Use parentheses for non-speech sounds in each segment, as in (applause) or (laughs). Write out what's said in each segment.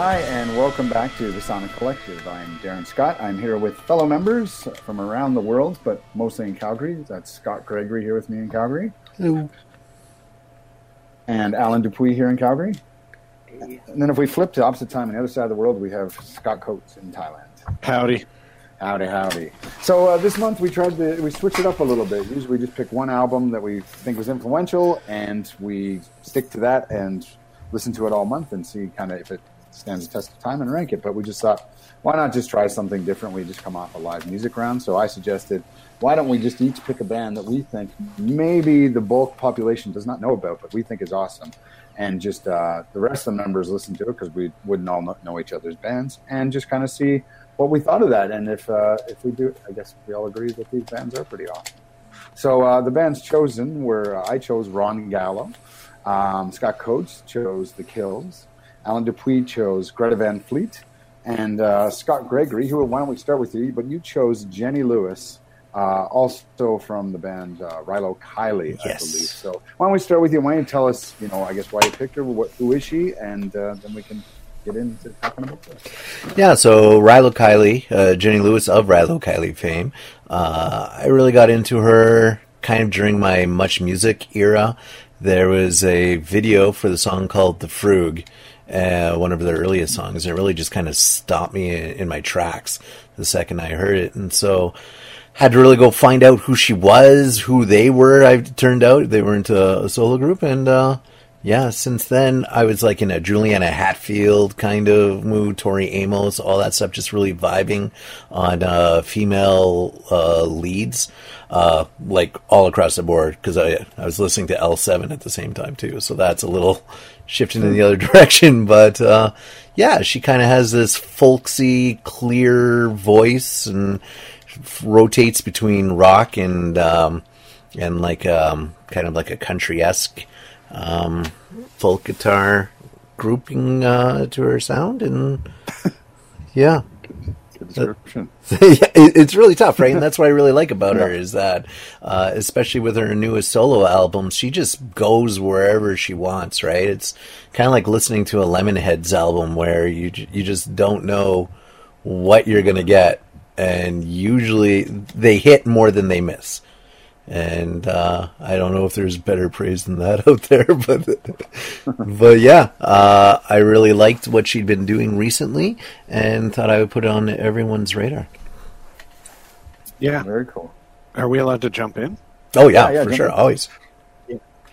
Hi, and welcome back to the Sonic Collective. I'm Darren Scott. I'm here with fellow members from around the world, but mostly in Calgary. That's Scott Gregory here with me in Calgary. Hello. And Alan Dupuis here in Calgary. And then if we flip to opposite time on the other side of the world, we have Scott Coates in Thailand. Howdy. Howdy, howdy. So uh, this month we tried to we switched it up a little bit. Usually we just pick one album that we think was influential, and we stick to that and listen to it all month and see kind of if it stands the test of time and rank it. But we just thought, why not just try something different? We just come off a live music round. So I suggested, why don't we just each pick a band that we think maybe the bulk population does not know about, but we think is awesome, and just uh, the rest of the members listen to it because we wouldn't all know, each other's bands, and just kind of see what we thought of that. And if uh, if we do, I guess we all agree that these bands are pretty awesome. So uh, the bands chosen were uh, I chose Ron Gallo, um, Scott Coates chose The Kills, Alan Dupuis chose Greta Van Fleet, and uh, Scott Gregory. Who? Why don't we start with you? But you chose Jenny Lewis. Uh, also from the band uh, Rilo Kiley, Yes. I believe. So why don't we start with you? Why don't you tell us, you know, I guess why you picked her, what, who is she, and uh, then we can get into talking about this. Yeah, so Rilo Kiley, uh, Jenny Lewis of Rilo Kiley fame. Uh, I really got into her kind of during my Much Music era. There was a video for the song called The Frug, uh, one of their earliest songs. And it really just kind of stopped me in, my tracks the second I heard it. And so had to really go find out who she was, who they were. I turned out they were into a solo group, and uh, yeah, since then I was like in a Juliana Hatfield kind of mood, Tori Amos, all that stuff, just really vibing on uh, female uh, leads, uh, like all across the board. Because I I was listening to L7 at the same time too, so that's a little (laughs) shifting in the other (laughs) direction. But uh, yeah, she kind of has this folksy, clear voice and rotates between rock and um, and like um, kind of like a country esque um, folk guitar grouping uh, to her sound, and (laughs) yeah. Description. (laughs) yeah, it's really tough, right? And that's what I really like about her is that, uh, especially with her newest solo album, she just goes wherever she wants, right? It's kind of like listening to a Lemonheads album where you you just don't know what you're gonna get, and usually they hit more than they miss. And uh, I don't know if there's better praise than that (laughs) out there, but (laughs) but yeah, uh, I really liked what she'd been doing recently, and thought I would put it on everyone's radar. Yeah. Very cool. Are we allowed to jump in? Oh yeah, Yeah, yeah, for sure, in. always.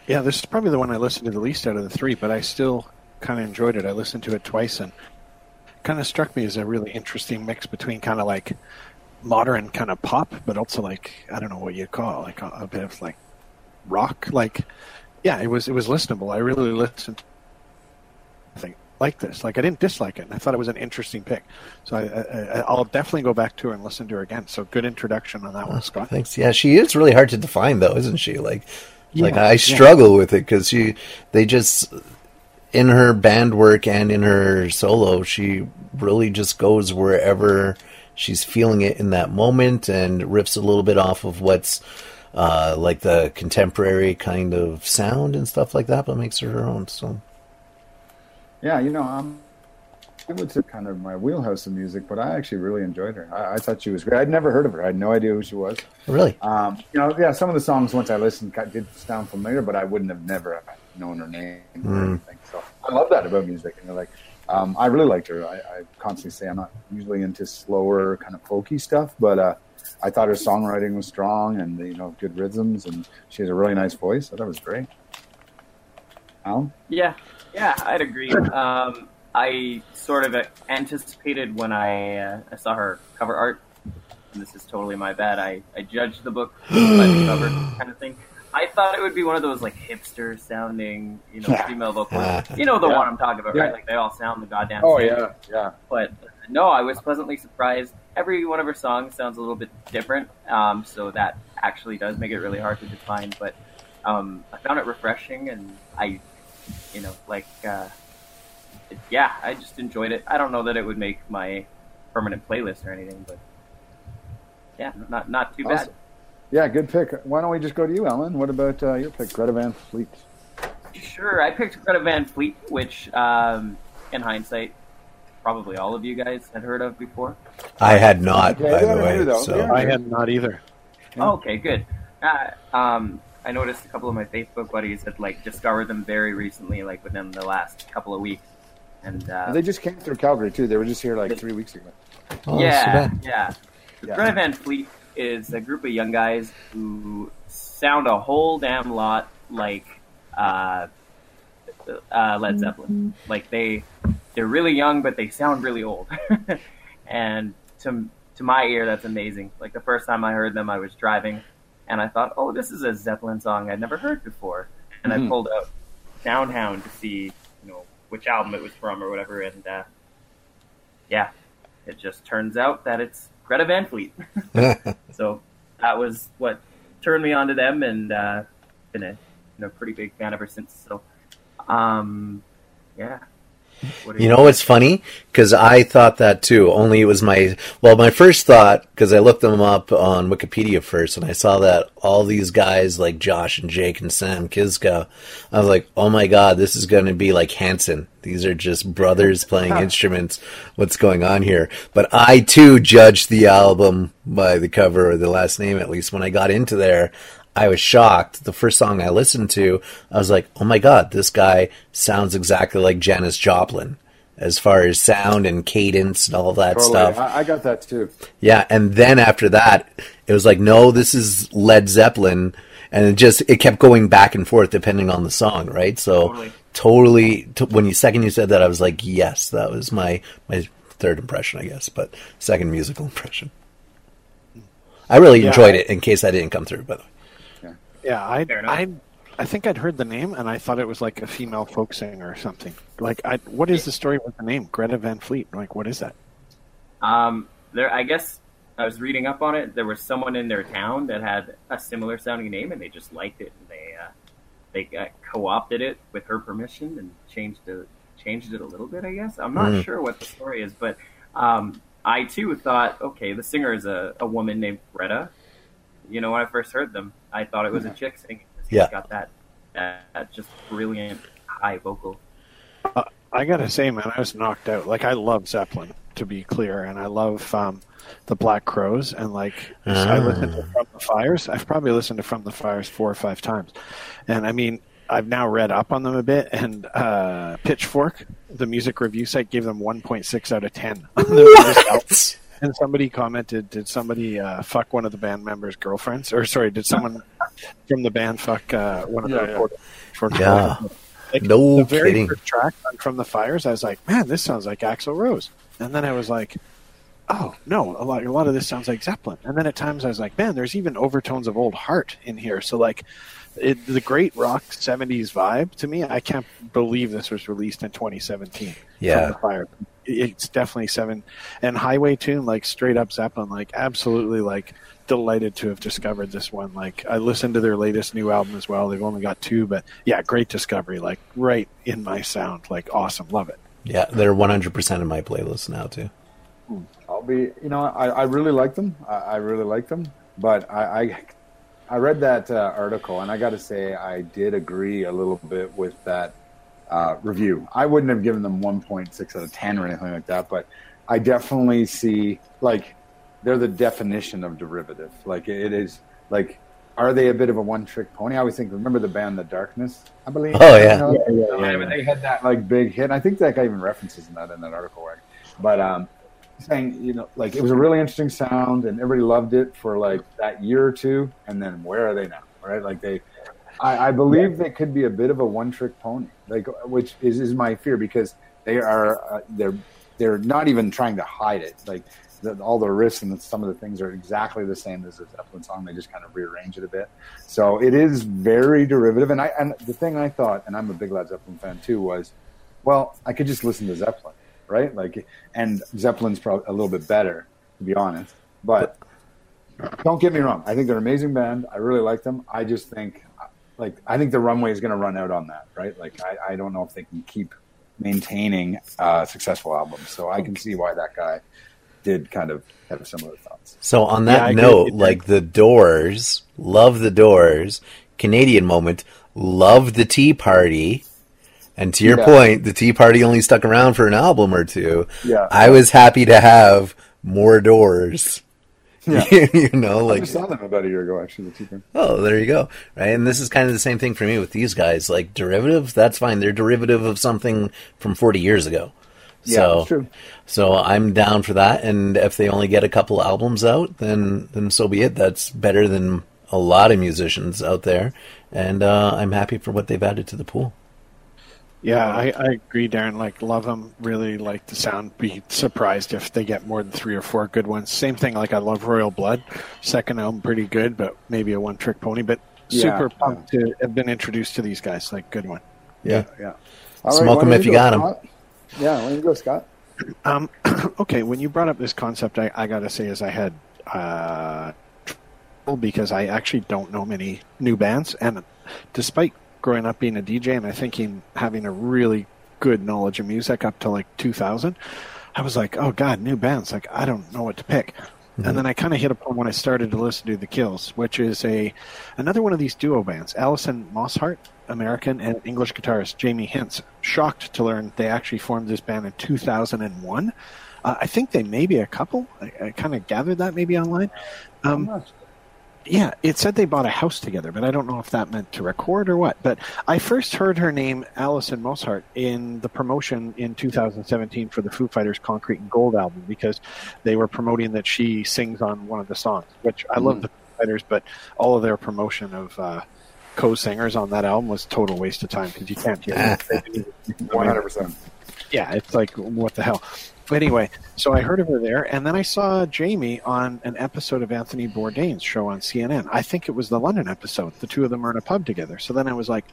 Yeah, this is probably the one I listened to the least out of the three, but I still kind of enjoyed it. I listened to it twice and kind of struck me as a really interesting mix between kind of like modern kind of pop, but also like I don't know what you call it, like a, a bit of like rock. Like, yeah, it was it was listenable. I really listened. I think like this. Like I didn't dislike it. and I thought it was an interesting pick. So I, I, I'll definitely go back to her and listen to her again. So good introduction on that one, oh, Scott. Thanks. Yeah, she is really hard to define, though, isn't she? Like, like Yeah, I yeah. struggle with it because she, they just in her band work and in her solo, she really just goes wherever she's feeling it in that moment and riffs a little bit off of what's uh, like the contemporary kind of sound and stuff like that, but makes her her own. So Yeah, you know, um, I would say kind of my wheelhouse of music, but I actually really enjoyed her. I, I thought she was great. I'd never heard of her. I had no idea who she was. really, Um, you know, yeah, some of the songs once I listened did sound familiar, but I wouldn't have never known her name or anything. So I love that about music. And like, um, I really liked her. I, I constantly say I'm not usually into slower kind of folky stuff, but uh, I thought her songwriting was strong and you know good rhythms, and she has a really nice voice. I thought it was great. Alan? Yeah, yeah, I'd agree. Um, I sort of anticipated when I, uh, I saw her cover art, and this is totally my bad. I, I judged the book by the cover kind of thing. I thought it would be one of those like hipster sounding, you know, female vocalists. (laughs) You know the Yeah. one I'm talking about, Yeah. right? Like they all sound the goddamn same. Oh same. yeah, yeah. But no, I was pleasantly surprised. Every one of her songs sounds a little bit different, um, so that actually does make it really hard to define. But um, I found it refreshing, and I, you know, like, uh, it, yeah, I just enjoyed it. I don't know that it would make my permanent playlist or anything, but yeah, not not too Awesome. bad. Yeah, good pick. Why don't we just go to you, Ellen? What about uh, your pick, Greta Van Fleet? Sure, I picked Greta Van Fleet, which, um, in hindsight, probably all of you guys had heard of before. I had not, Okay, by the way. new. So They're I had not either. Oh, okay, good. Uh, um, I noticed a couple of my Facebook buddies had like discovered them very recently, like within the last couple of weeks. And uh, They just came through Calgary too. They were just here like three weeks ago. Oh, yeah, that's yeah. Yeah. Greta Van Fleet is a group of young guys who sound a whole damn lot like uh, uh, Led Zeppelin. Like they, they're really young, but they sound really old. (laughs) and to to my ear, that's amazing. Like the first time I heard them, I was driving, and I thought, "Oh, this is a Zeppelin song I'd never heard before." And I Mhm. pulled out Downtown to see, you know, which album it was from or whatever, and uh, yeah, it just turns out that it's Greta Van Fleet. (laughs) So that was what turned me on to them, and uh, been a you know pretty big fan ever since. So, um, yeah. Do You know what's funny? Because I thought that too. Only it was my well, my first thought because I looked them up on Wikipedia first, and I saw that all these guys like Josh and Jake and Sam Kiszka. I was like, oh my god, this is going to be like Hanson. These are just brothers playing instruments. What's going on here? But I too judged the album by the cover or the last name. At least when I got into there, I was shocked. The first song I listened to, I was like, "Oh my god, this guy sounds exactly like Janis Joplin." As far as sound and cadence and all that Totally. stuff. I, I got that too. Yeah, and then after that, it was like, "No, this is Led Zeppelin." And it just it kept going back and forth depending on the song, right? So Totally. totally t- when you second you said that I was like, "Yes, that was my my third impression, I guess, but second musical (laughs) impression." I really Yeah, enjoyed I- it in case I didn't come through, by the way. Yeah, I I I think I'd heard the name and I thought it was like a female folk singer or something. Like, I what is the story with the name Greta Van Fleet? Like, what is that? Um, there, I guess I was reading up on it. There was someone in their town that had a similar sounding name, and they just liked it, and they uh, they uh, co-opted it with her permission and changed it changed it a little bit. I guess I'm not Mm. sure what the story is, but um, I too thought, okay, the singer is a, a woman named Greta. You know, when I first heard them, I thought it was a chick singing. She's Yeah. got that, that that just brilliant high vocal. I gotta say, man, I was knocked out. Like, I love Zeppelin, to be clear, and I love um, the Black Crowes, and like I listened to From the Fires. I've probably listened to From the Fires four or five times, and I mean, I've now read up on them a bit. And uh, Pitchfork, the music review site, gave them 1.6 out of 10. on their latest album. And somebody commented, "Did somebody uh, fuck one of the band members' girlfriends?" Or sorry, did someone from the band fuck uh, one of Yeah, the yeah. reporters? For Yeah. Like, No the very kidding. first track from the fires, I was like, "Man, this sounds like Axl Rose," and then I was like, "Oh no, a lot, a lot of this sounds like Zeppelin." And then at times I was like, "Man, there's even overtones of old Heart in here." So like, it, the great rock '70s vibe to me, I can't believe this was released in 2017. Yeah. from the fire. It's definitely seven and Highway Tune, like straight up Zeppelin, like absolutely like delighted to have discovered this one. Like I listened to their latest new album as well. They've only got two, but yeah, great discovery. Like right in my sound. Like awesome, love it. Yeah, they're 100% in my playlist now too. I'll be, you know, I, I really like them. I, I really like them, but I, I, I read that uh, article, and I got to say, I did agree a little bit with that uh, review. I wouldn't have given them 1.6 out of 10 or anything like that, but I definitely see like they're the definition of derivative. Like it is like. Are they a bit of a one-trick pony? I always think. Remember the band The Darkness? I believe. Oh, yeah. You know? yeah, Yeah, but they had that like big hit. And I think that guy even references that in that article, right? But um, saying you know, like it was a really interesting sound, and everybody loved it for like that year or two, and then where are they now? Right? Like they, I, I believe they could be a bit of a one-trick pony, like which is is my fear because they are uh, they're they're not even trying to hide it, like. The, all the riffs and some of the things are exactly the same as the Zeppelin song. They just kind of rearrange it a bit. So it is very derivative. And I and the thing I thought, and I'm a big Led Zeppelin fan too, was, well, I could just listen to Zeppelin, right? Like, and Zeppelin's probably a little bit better, to be honest. But don't get me wrong. I think they're an amazing band. I really like them. I just think, like, I think the runway is going to run out on that, right? Like, I, I don't know if they can keep maintaining uh, successful albums. So I can see why that guy did kind of have similar thoughts. So on that agree note, like the Doors, love the Doors, Canadian moment, love the Tea Party, And to your Yeah. point, the Tea Party only stuck around for an album or two. Yeah. I was happy to have more doors. Yeah. (laughs) you know, I like just saw them about a year ago, actually. The. Oh, there you go. Right. And this is kind of the same thing for me with these guys. Like derivatives, that's fine. They're derivative of something from 40 years ago. Yeah, so, true. so I'm down for that. And if they only get a couple albums out, then, then so be it. That's better than a lot of musicians out there. And, uh, I'm happy for what they've added to the pool. Yeah, I, I agree, Darren. Like, love them. Really like the sound. Be surprised if they get more than three or four good ones. Same thing. Like, I love Royal Blood. Second album, pretty good, but maybe a one-trick pony. But Yeah, super pumped to have been introduced to these guys. Like, good one. Yeah. Yeah. All Smoke why 'em don't if you go, got 'em. Scott? Yeah, when you go, Scott? (clears throat) Um, (clears throat) okay, when you brought up this concept, I, I got to say, is I had uh, trouble because I actually don't know many new bands, and despite growing up being a DJ and I think him having a really good knowledge of music up to like 2000, I was like, oh god, new bands, like I don't know what to pick. And then I kind of hit upon when I started to listen to the Kills, which is a another one of these duo bands. Alison Mosshart, American, and English guitarist Jamie Hince. Shocked to learn they actually formed this band in 2001. Uh, I think they may be a couple. I, I kind of gathered that maybe online. Um, yeah, it said they bought a house together, but I don't know if that meant to record or what. But I first heard her name, Alison Mosshart, in the promotion in 2017 for the Foo Fighters Concrete and Gold album because they were promoting that she sings on one of the songs, which I love the Foo Fighters, but all of their promotion of uh, co-singers on that album was total waste of time because you can't hear (laughs) hundred percent. yeah, it's like what the hell. But anyway, so I heard of her there, and then I saw Jamie on an episode of Anthony Bourdain's show on CNN. I think it was the London episode. The two of them are in a pub together. So then I was like,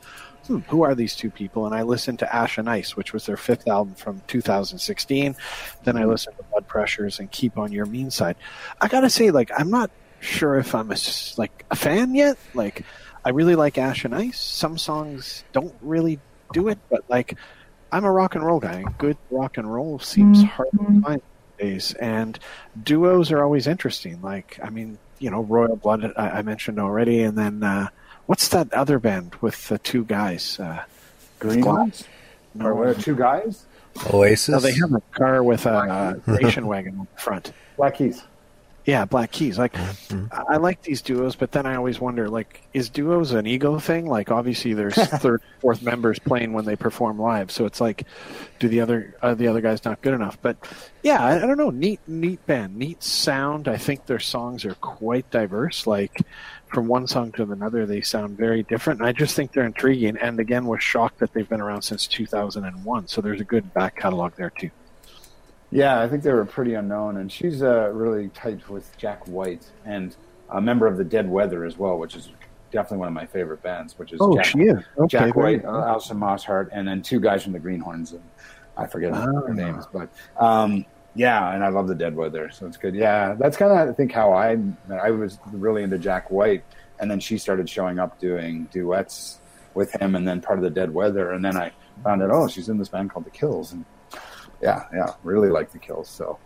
hmm, who are these two people? And I listened to Ash and Ice, which was their fifth album from 2016. Then I listened to Blood Pressures and Keep on Your Mean Side. I gotta say, like, I'm not sure if I'm a, like a fan yet. Like, I really like Ash and Ice. Some songs don't really do it, but like, I'm a rock and roll guy. and Good rock and roll seems hard to find these days, and duos are always interesting. Like, I mean, you know, Royal Blood I, I mentioned already, and then uh, what's that other band with the two guys? Uh, Greenhornes? no, Or what are two guys? Oasis. no, they have a car with a station wagon on the front. Black Keys. Yeah, Black Keys. Like, mm-hmm. I I like these duos, but then I always wonder, like, is duos an ego thing? Like, obviously, there's (laughs) third, fourth members playing when they perform live, so it's like, do the other are the other guys not good enough? But yeah, I, I don't know. Neat, neat band, neat sound. I think their songs are quite diverse. Like, from one song to another, they sound very different. And I just think they're intriguing. And again, was shocked that they've been around since 2001. So there's a good back catalog there too. Yeah, I think they were pretty unknown, and she's uh, really tight with Jack White and a member of the Dead Weather as well, which is definitely one of my favorite bands. Which is Oh, Jack, she is. Okay, Jack White, uh, Alison Mosshart, and then two guys from the Greenhornes, and I forget Ah. their names, but um, yeah, and I love the Dead Weather, so it's good. Yeah, that's kind of I think how I I was really into Jack White, and then she started showing up doing duets with him, and then part of the Dead Weather, and then I found out oh she's in this band called the Kills, and yeah, yeah, really like the Kills. So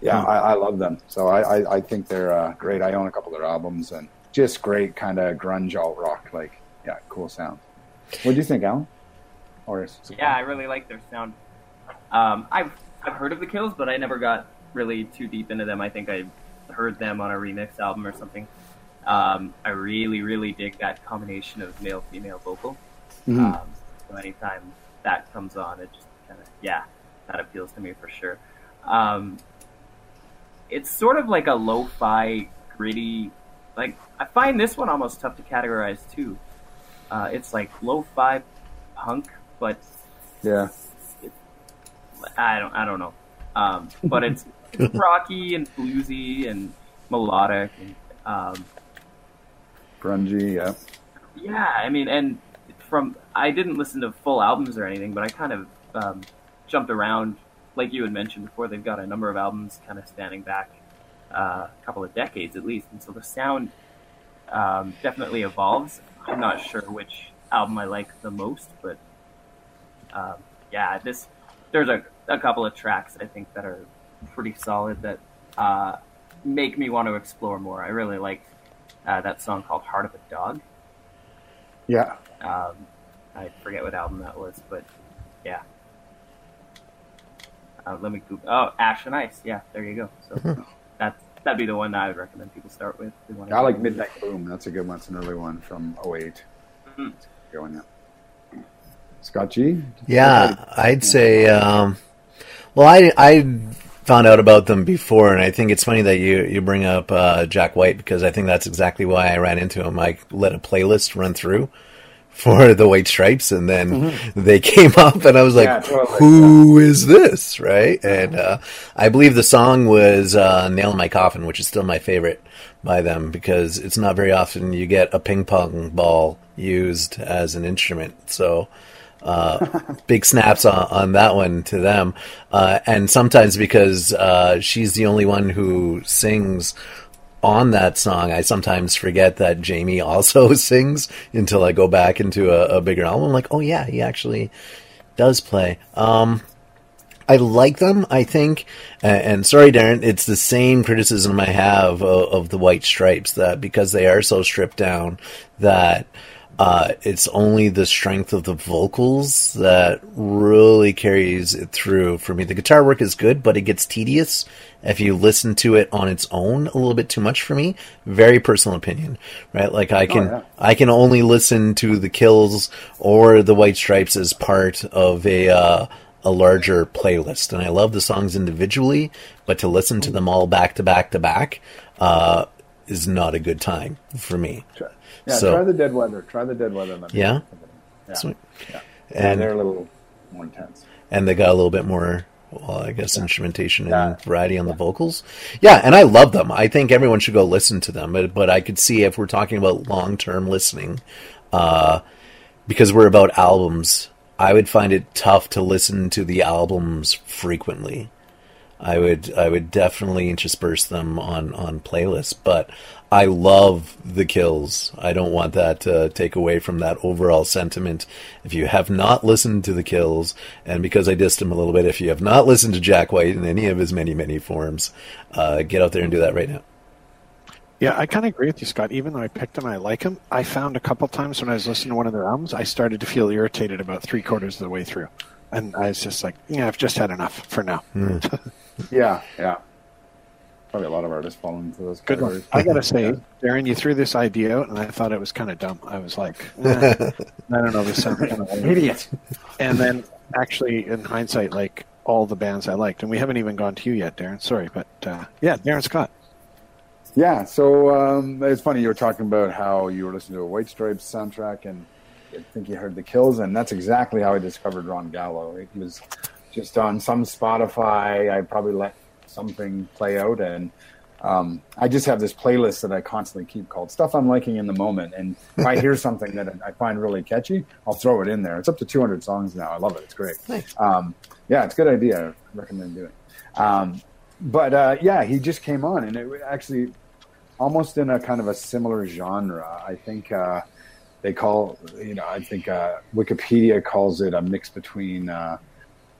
yeah, Hmm. I, I love them. So I, I, I think they're uh, great. I own a couple of their albums and just great kind of grunge alt rock, like yeah, cool sound. What do you think, Alan? Or is Yeah, I really like their sound. Um, I've I've heard of the Kills, but I never got really too deep into them. I think I heard them on a remix album or something. Um, I really, really dig that combination of male female vocal. Mhm. Um, so anytime that comes on, it just kind of yeah, that appeals to me for sure. Um, it's sort of like a lo-fi, gritty. Like I find this one almost tough to categorize too. Uh, it's like lo-fi punk, but yeah, I don't I don't know. Um, but it's, it's (laughs) rocky and bluesy and melodic and um, grungy. Yeah, yeah, I mean, and from I didn't listen to full albums or anything, but I kind of um, jumped around, like you had mentioned before. They've got a number of albums kind of spanning back uh, a couple of decades at least, and so the sound um, definitely evolves. I'm not sure which album I like the most, but um, yeah, this there's a, a couple of tracks I think that are pretty solid that uh, make me want to explore more. I really like uh, that song called "Heart of a Dog." yeah. Um, I forget what album that was, but Yeah. Uh, let me Google. Oh, Ash and Ice. Yeah, there you go. So (laughs) that's that'd be the one that I would recommend people start with. if I like Midnight Boom. That's a good one. It's an early one from 08. Mhm. Good one, yeah. Scott G? Yeah, I'd say. Um, well, I I found out about them before, and I think it's funny that you you bring up uh, Jack White because I think that's exactly why I ran into him. I let a playlist run through for the White Stripes, and then they (laughs) came up, and I was like, Yeah, totally, "Who is this?" Right? And uh, I believe the song was uh, "Nail in My Coffin," which is still my favorite by them because it's not very often you get a ping pong ball used as an instrument. So uh, (laughs) big snaps on, on that one to them. Uh, and sometimes because uh, she's the only one who sings on that song, I sometimes forget that Jamie also (laughs) sings until I go back into a, a bigger album. I'm like, oh yeah, he actually does play. Um, I like them. I think, and, and sorry, Darren, it's the same criticism I have of, of the White Stripes that because they are so stripped down, that uh, it's only the strength of the vocals that really carries it through for me. The guitar work is good, but it gets tedious if you listen to it on its own a little bit too much for me. Very personal opinion, right? Like I can, yeah. I can only listen to the Kills or the White Stripes as part of a uh, a larger playlist, and I love the songs individually, but to listen to them all back to back to back uh, is not a good time for me. Try, yeah, So- try the Dead Weather. Try the Dead Weather. Yeah? Yeah. Sweet. yeah. And And they're a little more intense. and they got a little bit more well i guess instrumentation and variety on the vocals. Yeah and i love them. I think everyone should go listen to them but, but i could see if we're talking about long-term listening uh, because we're about albums i would find it tough to listen to the albums frequently. I would I would definitely intersperse them on on playlists, but I love the kills. I don't want that to take away from that overall sentiment. If you have not listened to the kills, and because I dissed him a little bit, if you have not listened to Jack White in any of his many many forms, uh, get out there and do that right now. Yeah, I kind of agree with you, Scott. Even though I picked him, I like him. I found a couple times when I was listening to one of their albums, I started to feel irritated about three quarters of the way through, and I was just like, "Yeah, I've just had enough for now." (laughs) Yeah, yeah. Probably a lot of artists fall into those Good one. categories. I gotta say, Darren, you threw this idea out, and I thought it was kind of dumb. I was like, eh, (laughs) I don't know, this sounds kind of Idiot. And then, actually, in hindsight, like all the bands I liked, and we haven't even gone to you yet, Darren. Sorry, but uh, yeah, Darren Scott. Yeah, so um, it's funny you were talking about how you were listening to a White Stripes soundtrack, and I think you heard the Kills, and that's exactly how I discovered Ron Gallo. It was just on some Spotify. I probably let something play out, and um, I just have this playlist that I constantly keep called "Stuff I'm Liking in the Moment." And if I hear (laughs) something that I find really catchy, I'll throw it in there. It's up to 200 songs now. I love it. It's great. Nice. Um, yeah, it's a good idea. I recommend doing. Um, but uh, yeah, he just came on, and it was actually almost in a kind of a similar genre. I think uh, they call, you know, I think uh, Wikipedia calls it a mix between uh,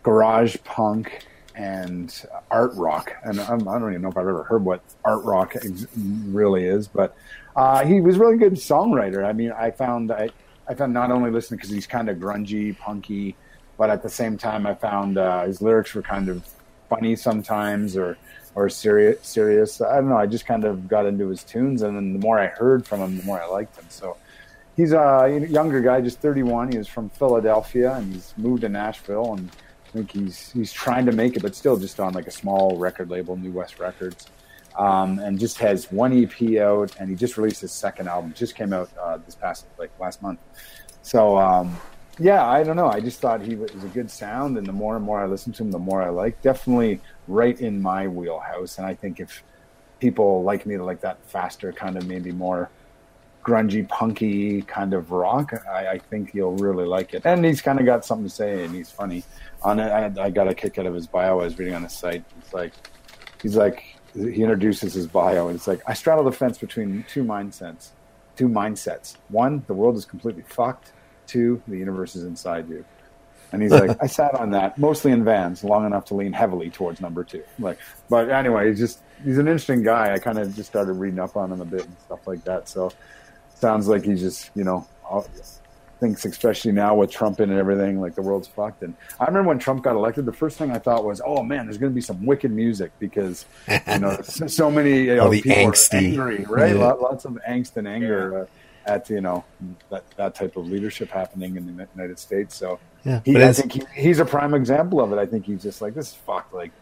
garage punk and art rock. And I'm, I don't even know if I've ever heard what art rock ex- really is, but uh, he was really good songwriter. I mean, I found I, I found not only listening because he's kind of grungy, punky, but at the same time, I found uh, his lyrics were kind of funny sometimes or or serious. Serious. I don't know. I just kind of got into his tunes, and then the more I heard from him, the more I liked him. So he's a younger guy, just 31. He was from Philadelphia, and he's moved to Nashville, and think he's he's trying to make it, but still just on like a small record label, New West Records, um, and just has one EP out, and he just released his second album. Just came out uh, this past like last month. So um, yeah, I don't know. I just thought he was a good sound, and the more and more I listen to him, the more I like. Definitely right in my wheelhouse, and I think if people like me to like that faster, kind of maybe more grungy, punky kind of rock, I, I think you'll really like it. And he's kind of got something to say, and he's funny. On it, I, I got a kick out of his bio. I was reading on his site. It's like he's like he introduces his bio, and it's like I straddle the fence between two mindsets. Two mindsets. One, the world is completely fucked. Two, the universe is inside you. And he's like, I sat on that mostly in vans, long enough to lean heavily towards number two. Like, but anyway, he's just he's an interesting guy. I kind of just started reading up on him a bit and stuff like that. So sounds like he's just you know thinks, especially now with Trump in and everything, like the world's fucked. And I remember when Trump got elected, the first thing I thought was, "Oh man, there's going to be some wicked music because you know (laughs) so, so many you know, people are angsty. angry, right? Yeah. Lots of angst and anger uh, at you know that that type of leadership happening in the United States. So Yeah, he, I think he, he's a prime example of it. I think he's just like this is fucked, like,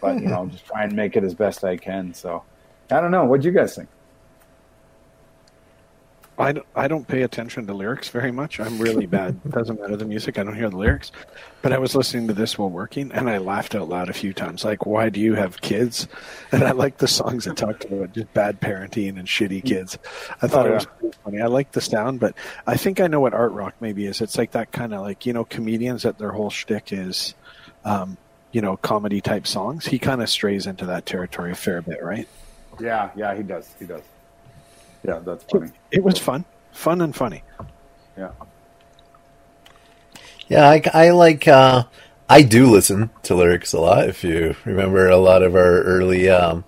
but you know, I'm just try and make it as best I can. So I don't know. What do you guys think? I don't, I don't pay attention to lyrics very much. I'm really bad. It doesn't matter the music. I don't hear the lyrics. But I was listening to this while working, and I laughed out loud a few times. Like, why do you have kids? (laughs) And I like the songs that talked about just bad parenting and shitty kids. I thought Oh, it was pretty funny. I like the sound, but I think I know what art rock maybe is. It's like that kind of like you know comedians that their whole shtick is, um, you know, comedy type songs. He kind of strays into that territory a fair bit, right? Yeah, yeah, he does. He does. Yeah, that's funny. It was fun, fun and funny. Yeah. Yeah, I, I like. Uh, I do listen to lyrics a lot. If you remember a lot of our early um,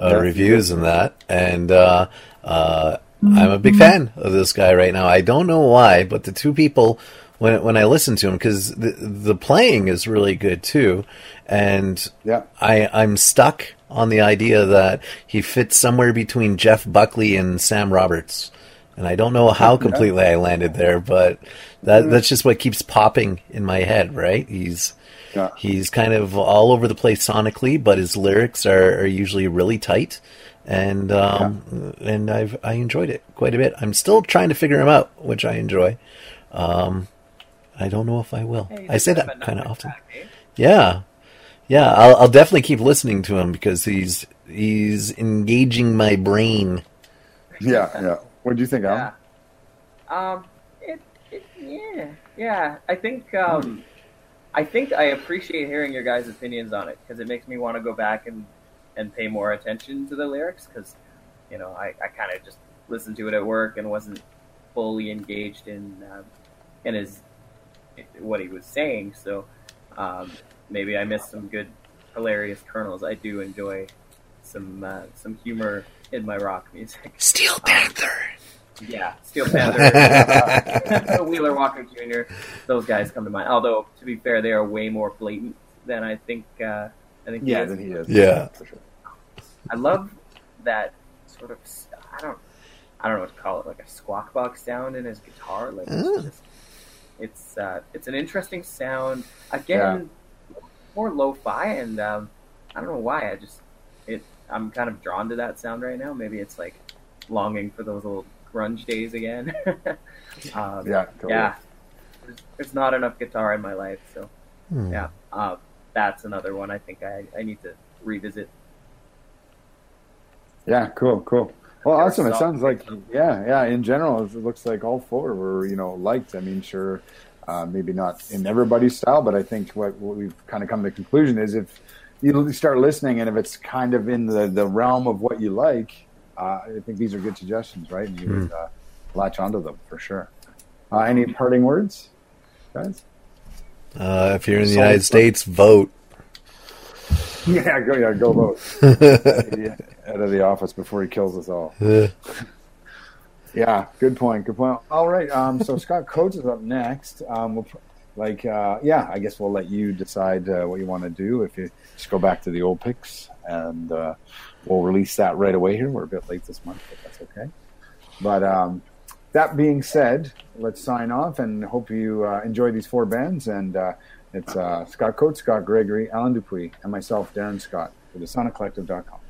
uh, Yeah. reviews and that, and uh, uh, I'm a big fan of this guy right now. I don't know why, but the two people when when I listen to him because the the playing is really good too, and Yeah. I I'm stuck on the idea that he fits somewhere between Jeff Buckley and Sam Roberts. And I don't know how (laughs) completely I landed there, but that that's just what keeps popping in my head, right? He's Yeah. he's kind of all over the place sonically, but his lyrics are, are usually really tight, and um, and I've I enjoyed it quite a bit. I'm still trying to figure him out, which I enjoy. Um, I don't know if I will. Hey, I say that kind of often. pack, eh? Yeah, yeah. I'll, I'll definitely keep listening to him because he's he's engaging my brain. Yeah, yeah. What do you think, Alan? Yeah. Um. It, it. Yeah. Yeah. I think. Um. I think I appreciate hearing your guys' opinions on it because it makes me want to go back and and pay more attention to the lyrics because, you know, I, I kind of just listened to it at work and wasn't fully engaged in um, in his what he was saying. So um, maybe I missed some good hilarious kernels. I do enjoy some uh, some humor in my rock music. Steel Panther. Yeah, Steel Panther, (laughs) Wheeler Walker Jr. Those guys come to mind. Although, to be fair, they are way more blatant than I think. Uh, I think. he Yeah, is. then he is. Yeah. for sure. I love that sort of. I don't. I don't know what to call it. Like a squawk box sound in his guitar. Like Oh. it's just. It's uh, it's an interesting sound. Again, more lo-fi, and um, I don't know why. I just it. I'm kind of drawn to that sound right now. Maybe it's like longing for those old grunge days again. (laughs) um, Yeah, totally. yeah. There's, there's not enough guitar in my life, so Hmm. yeah. Uh, that's another one I think I, I need to revisit. Yeah, cool, cool. Well, awesome. It sounds like, yeah, yeah. In general, it looks like all four were, you know, liked. I mean, sure, uh, maybe not in everybody's style, but I think what, what we've kind of come to the conclusion is if you start listening and if it's kind of in the, the realm of what you like, uh, I think these are good suggestions, right? And you would uh, latch onto them for sure. Uh, any parting words, guys? Uh, if you're in the Solid United stuff. States, vote. (laughs) Yeah, go, yeah, go vote. (laughs) out of the office before he kills us all. Yeah, good point. Good point. All right. Um, so Scott Coates is up next. Um, we'll, like, uh, yeah, I guess we'll let you decide uh, what you want to do. If you just go back to the old picks, and uh, we'll release that right away. Here, we're a bit late this month, but that's okay. But um, that being said, let's sign off and hope you uh, enjoy these four bands. And uh, it's uh, Scott Coates, Scott Gregory, Alan Dupuis, and myself, Darren Scott, for the SonicCollective.com.